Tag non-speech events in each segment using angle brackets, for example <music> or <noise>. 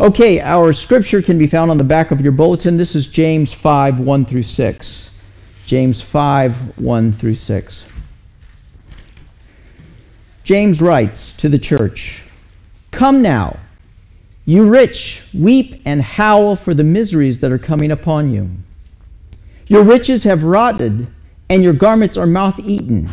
Okay, our scripture can be found on the back of your bulletin. This is James 5 1 through 6. James 5 1 through 6. James writes to the church Come now, you rich, weep and howl for the miseries that are coming upon you. Your riches have rotted, and your garments are moth eaten.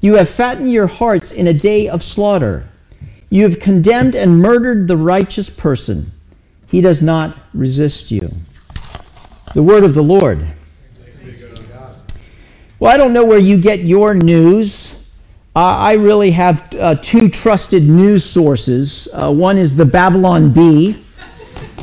You have fattened your hearts in a day of slaughter. You have condemned and murdered the righteous person. He does not resist you. The word of the Lord. Well, I don't know where you get your news. Uh, I really have uh, two trusted news sources. Uh, one is the Babylon Bee,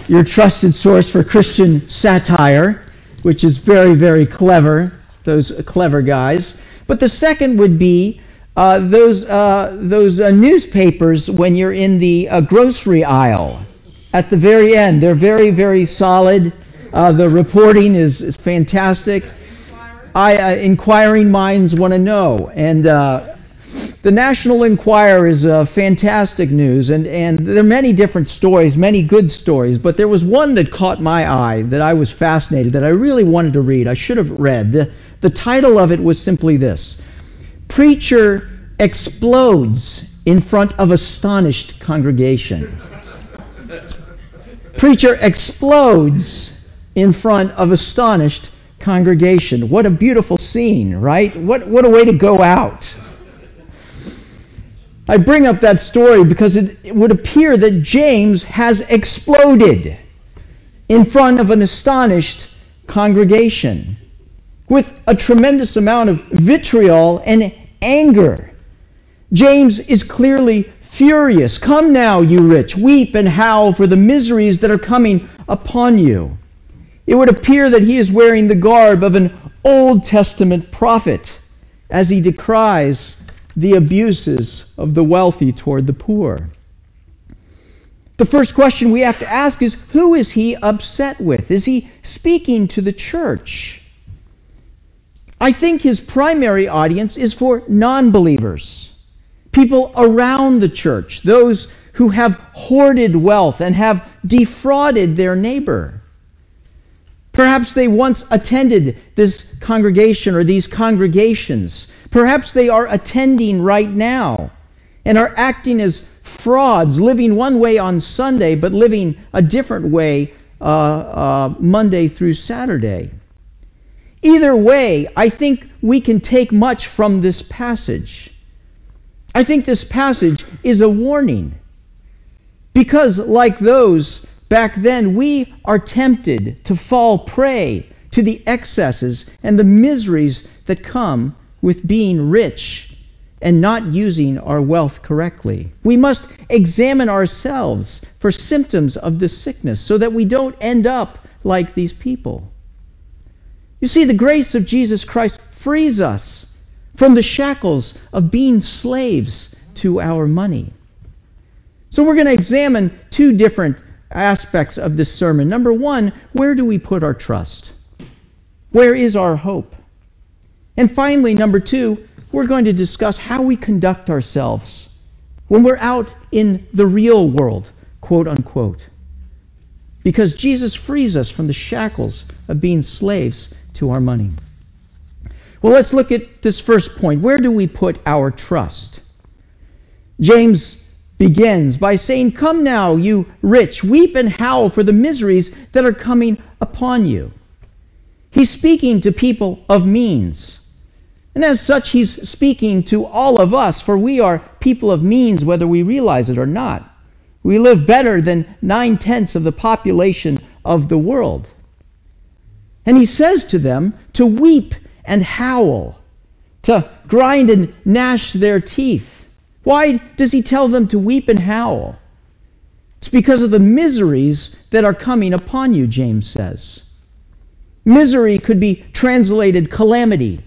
your trusted source for Christian satire, which is very, very clever, those clever guys. But the second would be uh, those, uh, those uh, newspapers when you're in the uh, grocery aisle at the very end. They're very, very solid. Uh, the reporting is, is fantastic. I, uh, inquiring minds want to know. And the National Enquirer is fantastic news, and, and there are many different stories, many good stories, but there was one that caught my eye that I was fascinated, that I really wanted to read. I should have read. The, the title of it was simply this Preacher explodes in front of astonished congregation. Preacher explodes in front of astonished congregation. What a beautiful scene, right? What, what a way to go out. I bring up that story because it, it would appear that James has exploded in front of an astonished congregation with a tremendous amount of vitriol and anger. James is clearly furious. Come now, you rich, weep and howl for the miseries that are coming upon you. It would appear that he is wearing the garb of an Old Testament prophet as he decries the abuses of the wealthy toward the poor. The first question we have to ask is who is he upset with? Is he speaking to the church? I think his primary audience is for non believers, people around the church, those who have hoarded wealth and have defrauded their neighbor. Perhaps they once attended this congregation or these congregations. Perhaps they are attending right now and are acting as frauds, living one way on Sunday, but living a different way uh, uh, Monday through Saturday. Either way, I think we can take much from this passage. I think this passage is a warning. Because, like those back then, we are tempted to fall prey to the excesses and the miseries that come with being rich and not using our wealth correctly. We must examine ourselves for symptoms of this sickness so that we don't end up like these people. You see, the grace of Jesus Christ frees us from the shackles of being slaves to our money. So, we're going to examine two different aspects of this sermon. Number one, where do we put our trust? Where is our hope? And finally, number two, we're going to discuss how we conduct ourselves when we're out in the real world, quote unquote. Because Jesus frees us from the shackles of being slaves to our money. Well, let's look at this first point. Where do we put our trust? James begins by saying, Come now, you rich, weep and howl for the miseries that are coming upon you. He's speaking to people of means. And as such, he's speaking to all of us, for we are people of means, whether we realize it or not. We live better than nine tenths of the population of the world. And he says to them to weep and howl, to grind and gnash their teeth. Why does he tell them to weep and howl? It's because of the miseries that are coming upon you, James says. Misery could be translated calamity,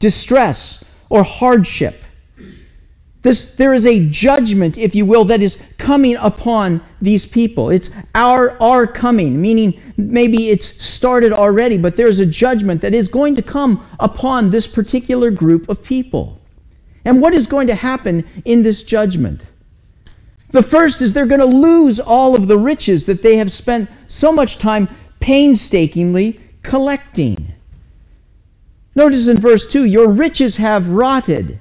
distress, or hardship. This, there is a judgment, if you will, that is coming upon these people. It's our, our coming, meaning maybe it's started already, but there's a judgment that is going to come upon this particular group of people. And what is going to happen in this judgment? The first is they're going to lose all of the riches that they have spent so much time painstakingly collecting. Notice in verse 2 Your riches have rotted,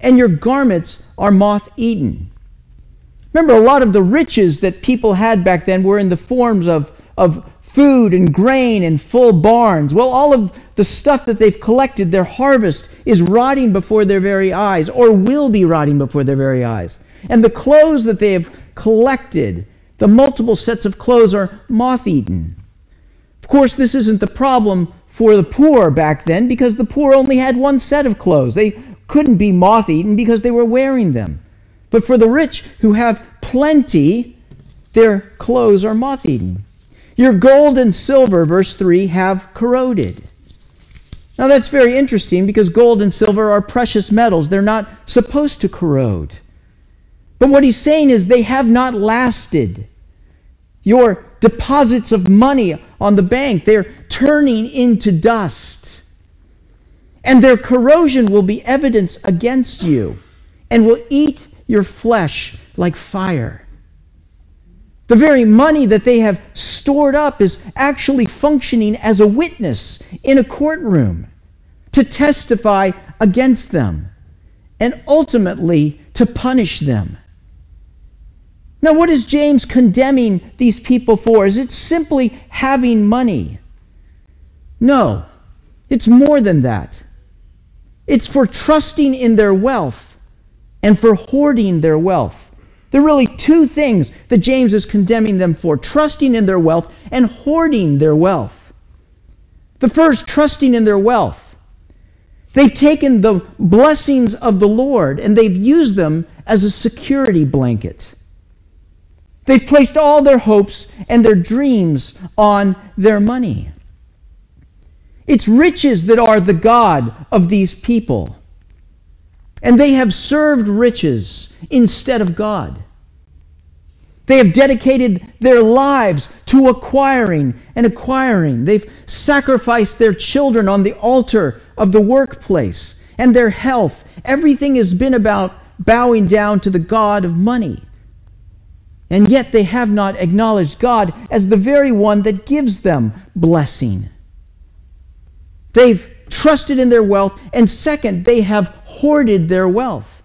and your garments are moth eaten. Remember, a lot of the riches that people had back then were in the forms of, of food and grain and full barns. Well, all of the stuff that they've collected, their harvest, is rotting before their very eyes, or will be rotting before their very eyes. And the clothes that they have collected, the multiple sets of clothes, are moth eaten. Of course, this isn't the problem for the poor back then because the poor only had one set of clothes. They couldn't be moth eaten because they were wearing them. But for the rich who have plenty, their clothes are moth eaten. Your gold and silver, verse 3, have corroded. Now that's very interesting because gold and silver are precious metals. They're not supposed to corrode. But what he's saying is they have not lasted. Your deposits of money on the bank, they're turning into dust. And their corrosion will be evidence against you and will eat your flesh like fire. The very money that they have stored up is actually functioning as a witness in a courtroom to testify against them and ultimately to punish them. Now, what is James condemning these people for? Is it simply having money? No, it's more than that. It's for trusting in their wealth and for hoarding their wealth. There are really two things that James is condemning them for trusting in their wealth and hoarding their wealth. The first, trusting in their wealth. They've taken the blessings of the Lord and they've used them as a security blanket. They've placed all their hopes and their dreams on their money. It's riches that are the God of these people. And they have served riches instead of God. They have dedicated their lives to acquiring and acquiring. They've sacrificed their children on the altar of the workplace and their health. Everything has been about bowing down to the God of money. And yet they have not acknowledged God as the very one that gives them blessing. They've trusted in their wealth, and second, they have hoarded their wealth.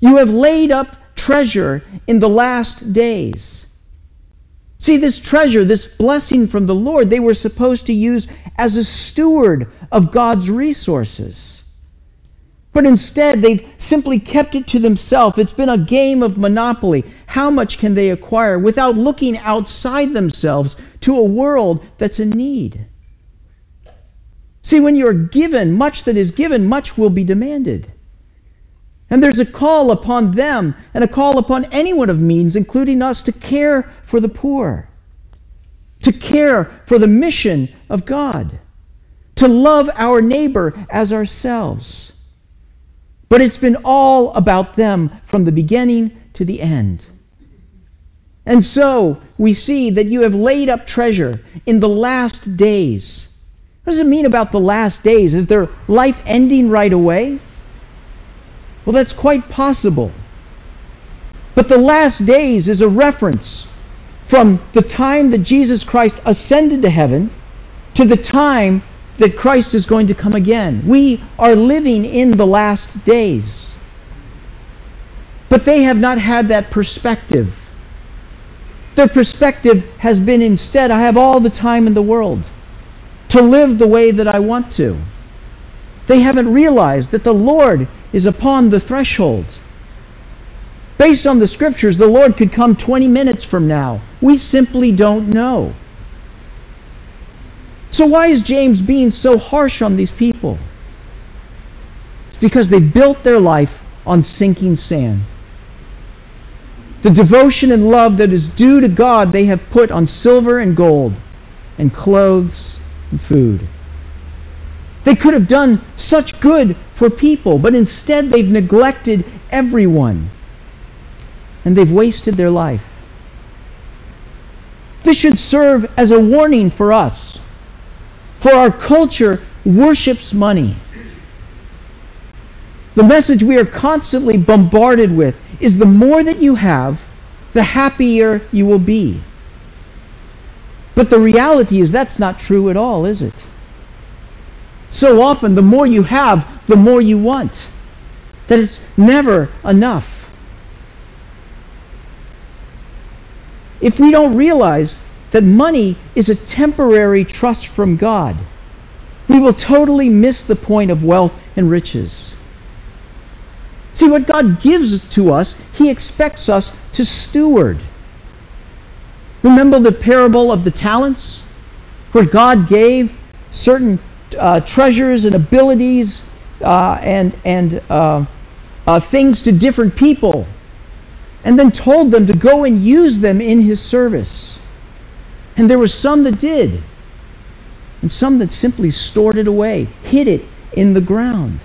You have laid up treasure in the last days. See, this treasure, this blessing from the Lord, they were supposed to use as a steward of God's resources. But instead, they've simply kept it to themselves. It's been a game of monopoly. How much can they acquire without looking outside themselves to a world that's in need? See, when you are given much that is given, much will be demanded. And there's a call upon them and a call upon anyone of means, including us, to care for the poor, to care for the mission of God, to love our neighbor as ourselves. But it's been all about them from the beginning to the end. And so we see that you have laid up treasure in the last days. What does it mean about the last days? Is their life ending right away? Well, that's quite possible. But the last days is a reference from the time that Jesus Christ ascended to heaven to the time that Christ is going to come again. We are living in the last days. But they have not had that perspective. Their perspective has been instead, I have all the time in the world to live the way that I want to. They haven't realized that the Lord is upon the threshold. Based on the scriptures, the Lord could come 20 minutes from now. We simply don't know. So, why is James being so harsh on these people? It's because they built their life on sinking sand. The devotion and love that is due to God they have put on silver and gold, and clothes food. They could have done such good for people, but instead they've neglected everyone. And they've wasted their life. This should serve as a warning for us. For our culture worships money. The message we are constantly bombarded with is the more that you have, the happier you will be. But the reality is that's not true at all, is it? So often, the more you have, the more you want. That it's never enough. If we don't realize that money is a temporary trust from God, we will totally miss the point of wealth and riches. See, what God gives to us, He expects us to steward. Remember the parable of the talents, where God gave certain uh, treasures and abilities uh, and, and uh, uh, things to different people, and then told them to go and use them in his service. And there were some that did, and some that simply stored it away, hid it in the ground.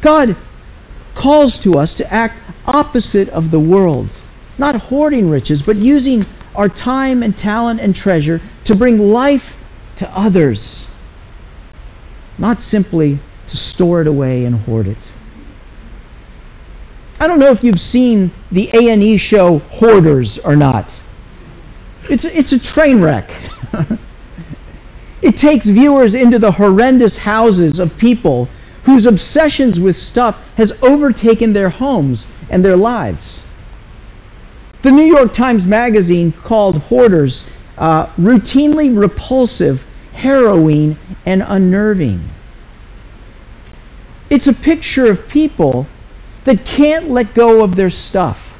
God calls to us to act opposite of the world, not hoarding riches, but using our time and talent and treasure to bring life to others, not simply to store it away and hoard it. I don't know if you've seen the A&E show Hoarders or not. It's, it's a train wreck. <laughs> it takes viewers into the horrendous houses of people whose obsessions with stuff has overtaken their homes and their lives. The New York Times Magazine called Hoarders uh, routinely repulsive, harrowing, and unnerving. It's a picture of people that can't let go of their stuff,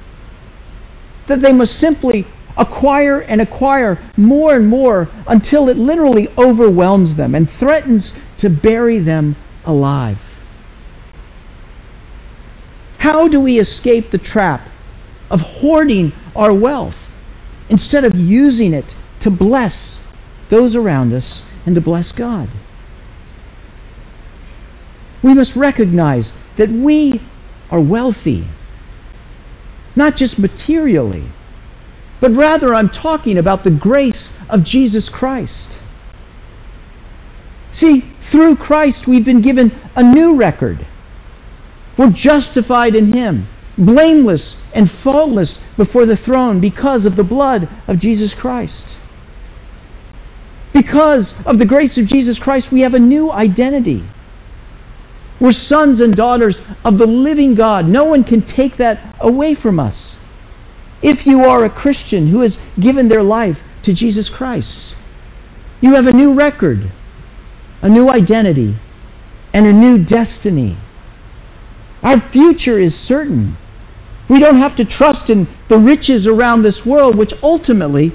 that they must simply acquire and acquire more and more until it literally overwhelms them and threatens to bury them alive. How do we escape the trap of hoarding our wealth instead of using it to bless those around us and to bless God. We must recognize that we are wealthy, not just materially, but rather I'm talking about the grace of Jesus Christ. See, through Christ we've been given a new record. We're justified in Him, blameless and faultless before the throne because of the blood of Jesus Christ. Because of the grace of Jesus Christ, we have a new identity. We're sons and daughters of the living God. No one can take that away from us. If you are a Christian who has given their life to Jesus Christ, you have a new record, a new identity, and a new destiny. Our future is certain. We don't have to trust in the riches around this world, which ultimately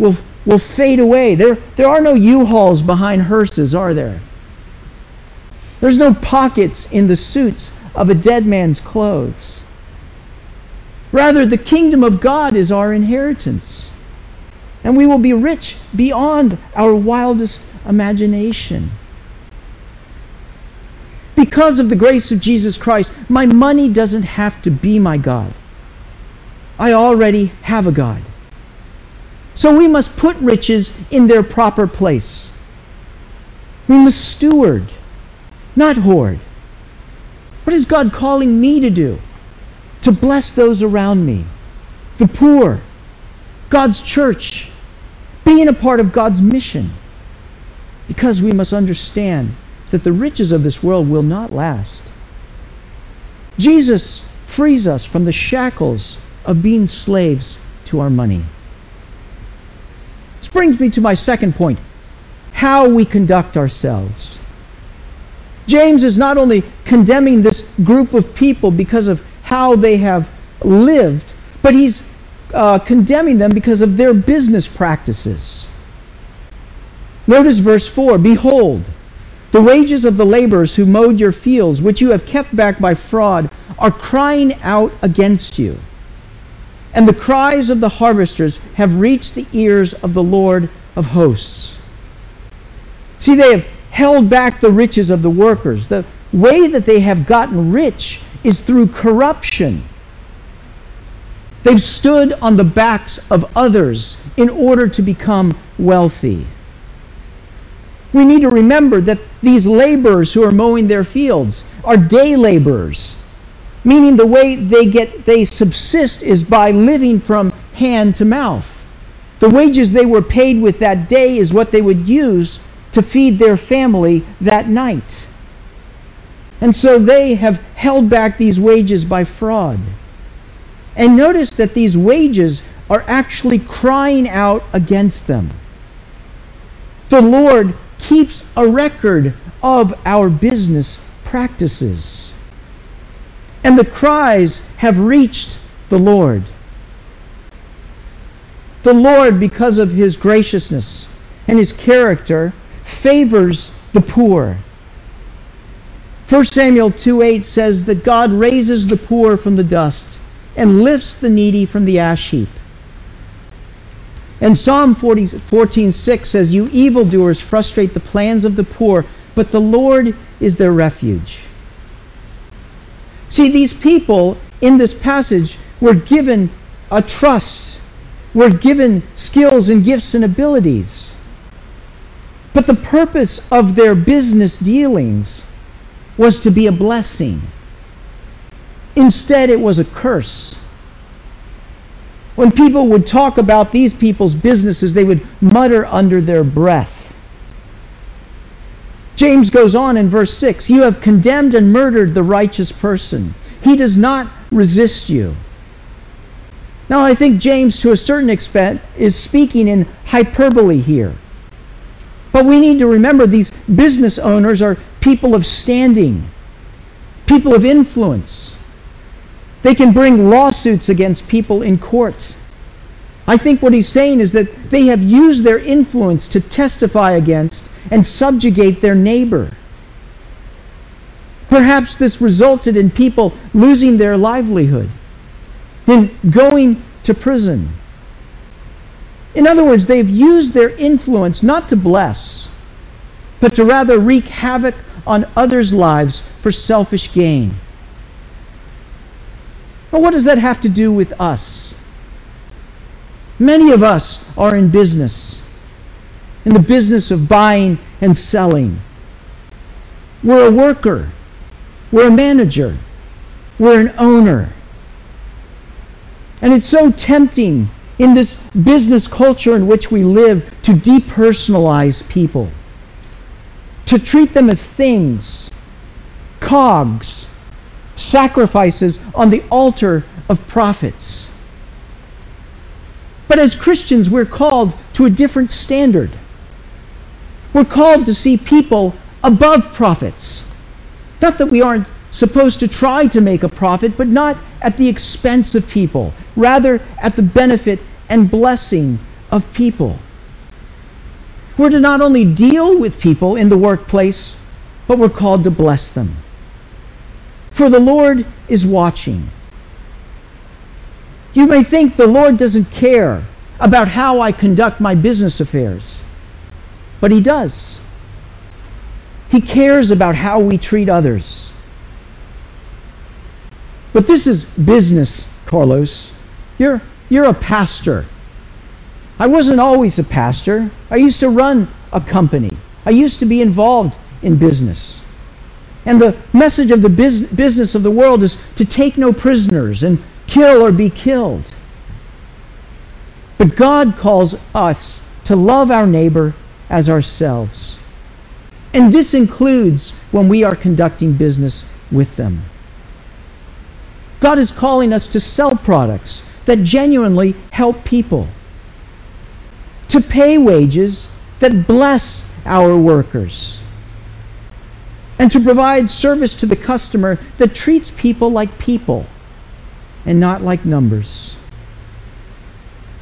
will will fade away. There, there are no U-Hauls behind hearses, are there? There's no pockets in the suits of a dead man's clothes. Rather, the kingdom of God is our inheritance. And we will be rich beyond our wildest imagination. Because of the grace of Jesus Christ, my money doesn't have to be my God. I already have a God. So we must put riches in their proper place. We must steward, not hoard. What is God calling me to do? To bless those around me, the poor, God's church, being a part of God's mission. Because we must understand that the riches of this world will not last. Jesus frees us from the shackles of being slaves to our money This brings me to my second point how we conduct ourselves. James is not only condemning this group of people because of how they have lived, but he's uh, condemning them because of their business practices. Notice verse 4 Behold, the wages of the laborers who mowed your fields, which you have kept back by fraud, are crying out against you. And the cries of the harvesters have reached the ears of the Lord of hosts. See, they have held back the riches of the workers. The way that they have gotten rich is through corruption. They've stood on the backs of others in order to become wealthy. We need to remember that these laborers who are mowing their fields are day laborers, meaning the way they get they subsist is by living from hand to mouth. The wages they were paid with that day is what they would use to feed their family that night. And so they have held back these wages by fraud. And notice that these wages are actually crying out against them. The Lord keeps a record of our business practices. And the cries have reached the Lord. The Lord, because of his graciousness and his character, favors the poor. 1 Samuel 2 8 says that God raises the poor from the dust and lifts the needy from the ash heap. And Psalm 14 6 says, You evildoers frustrate the plans of the poor, but the Lord is their refuge. See, these people in this passage were given a trust, were given skills and gifts and abilities. But the purpose of their business dealings was to be a blessing. Instead, it was a curse. When people would talk about these people's businesses, they would mutter under their breath. James goes on in verse 6 You have condemned and murdered the righteous person. He does not resist you. Now, I think James, to a certain extent, is speaking in hyperbole here. But we need to remember these business owners are people of standing, people of influence. They can bring lawsuits against people in court. I think what he's saying is that they have used their influence to testify against and subjugate their neighbor. Perhaps this resulted in people losing their livelihood, in going to prison. In other words, they've used their influence not to bless, but to rather wreak havoc on others' lives for selfish gain. But what does that have to do with us? Many of us are in business, in the business of buying and selling. We're a worker, we're a manager, we're an owner. And it's so tempting in this business culture in which we live to depersonalize people, to treat them as things, cogs, sacrifices on the altar of profits. But as Christians, we're called to a different standard. We're called to see people above profits. Not that we aren't supposed to try to make a profit, but not at the expense of people, rather at the benefit and blessing of people. We're to not only deal with people in the workplace, but we're called to bless them. For the Lord is watching. You may think the Lord doesn't care about how I conduct my business affairs, but He does. He cares about how we treat others. But this is business, Carlos. You're you're a pastor. I wasn't always a pastor. I used to run a company. I used to be involved in business. And the message of the business of the world is to take no prisoners and kill or be killed. But God calls us to love our neighbor as ourselves. And this includes when we are conducting business with them. God is calling us to sell products that genuinely help people, to pay wages that bless our workers, and to provide service to the customer that treats people like people and not like numbers.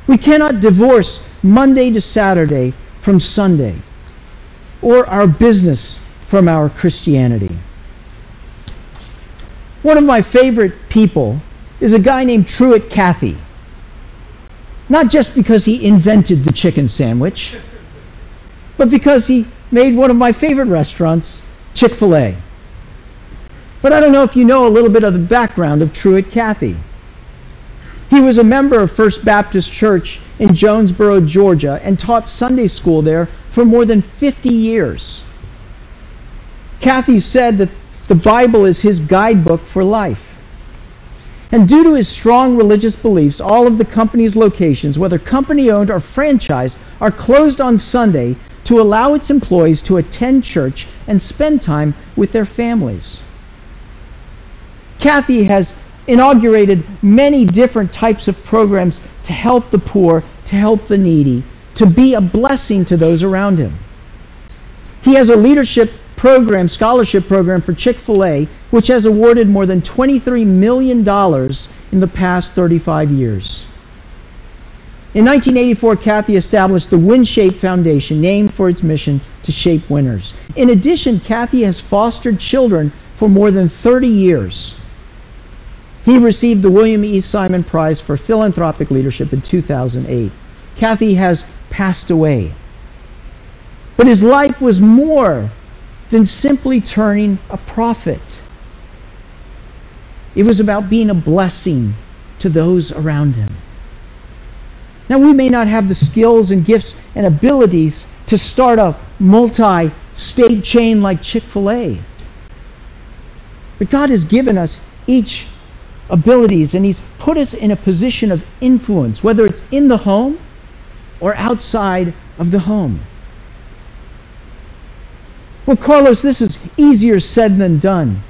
We cannot divorce Monday to Saturday from Sunday or our business from our Christianity. One of my favorite people is a guy named Truett Cathy. Not just because he invented the chicken sandwich, but because he made one of my favorite restaurants, Chick fil A. But I don't know if you know a little bit of the background of Truett Cathy. He was a member of First Baptist Church in Jonesboro, Georgia, and taught Sunday school there for more than 50 years. Cathy said that the Bible is his guidebook for life. And due to his strong religious beliefs, all of the company's locations, whether company owned or franchised, are closed on Sunday to allow its employees to attend church and spend time with their families. Cathy has inaugurated many different types of programs to help the poor, to help the needy, to be a blessing to those around him. He has a leadership program, scholarship program for Chick fil A, which has awarded more than $23 million in the past 35 years. In 1984, Cathy established the WinShape Foundation, named for its mission to shape winners. In addition, Cathy has fostered children for more than 30 years. He received the William E. Simon Prize for Philanthropic Leadership in 2008. Cathy has passed away. But his life was more than simply turning a profit. It was about being a blessing to those around him. Now, we may not have the skills and gifts and abilities to start a multi state chain like Chick fil A. But God has given us each abilities, and He's put us in a position of influence, whether it's in the home or outside of the home. Well, Carlos, this is easier said than done.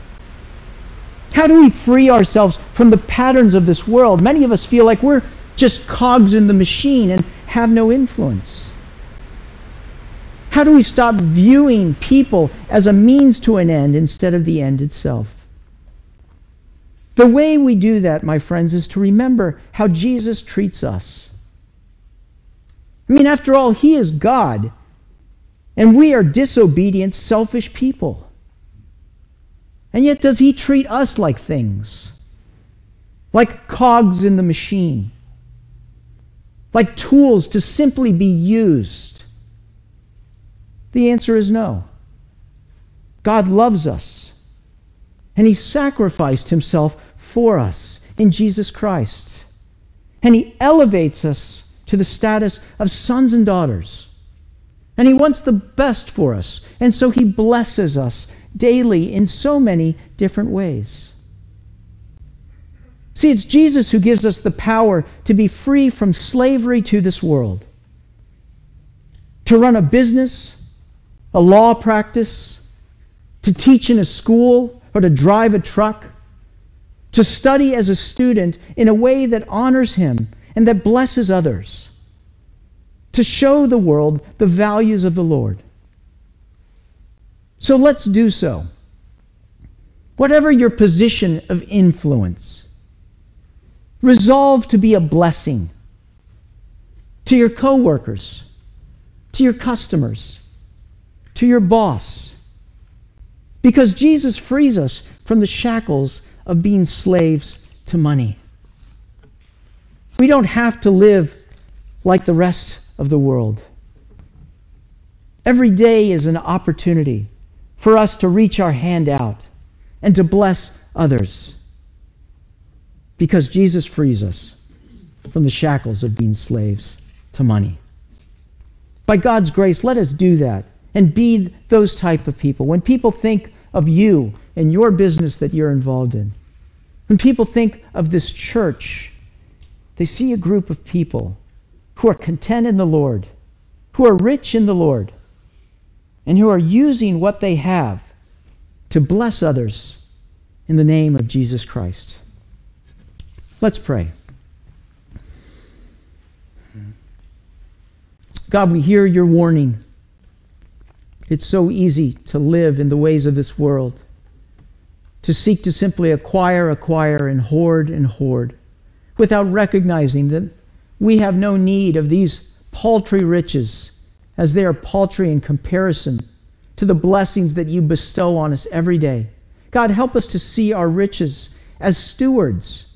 How do we free ourselves from the patterns of this world? Many of us feel like we're just cogs in the machine and have no influence. How do we stop viewing people as a means to an end instead of the end itself? The way we do that, my friends, is to remember how Jesus treats us. I mean, after all, He is God, and we are disobedient, selfish people. And yet, does He treat us like things? Like cogs in the machine? Like tools to simply be used? The answer is no. God loves us, and He sacrificed Himself for us in Jesus Christ. And He elevates us to the status of sons and daughters. And He wants the best for us. And so He blesses us daily in so many different ways. See, it's Jesus who gives us the power to be free from slavery to this world, to run a business, a law practice, to teach in a school, or to drive a truck to study as a student in a way that honors Him and that blesses others, to show the world the values of the Lord. So let's do so. Whatever your position of influence, resolve to be a blessing to your coworkers, to your customers, to your boss. Because Jesus frees us from the shackles of being slaves to money. We don't have to live like the rest of the world. Every day is an opportunity for us to reach our hand out and to bless others because Jesus frees us from the shackles of being slaves to money. By God's grace, let us do that and be those type of people. When people think of you and your business that you're involved in, when people think of this church, they see a group of people who are content in the Lord, who are rich in the Lord, and who are using what they have to bless others in the name of Jesus Christ. Let's pray. God, we hear your warning. It's so easy to live in the ways of this world to seek to simply acquire, acquire, and hoard and hoard, without recognizing that we have no need of these paltry riches, as they are paltry in comparison to the blessings that you bestow on us every day. God, help us to see our riches as stewards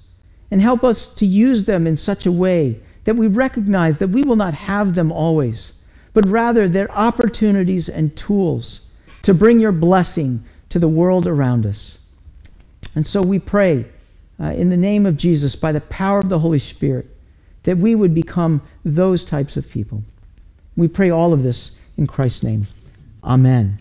and help us to use them in such a way that we recognize that we will not have them always, but rather they're opportunities and tools to bring your blessing to the world around us. And so we pray uh, in the name of Jesus, by the power of the Holy Spirit, that we would become those types of people. We pray all of this in Christ's name. Amen.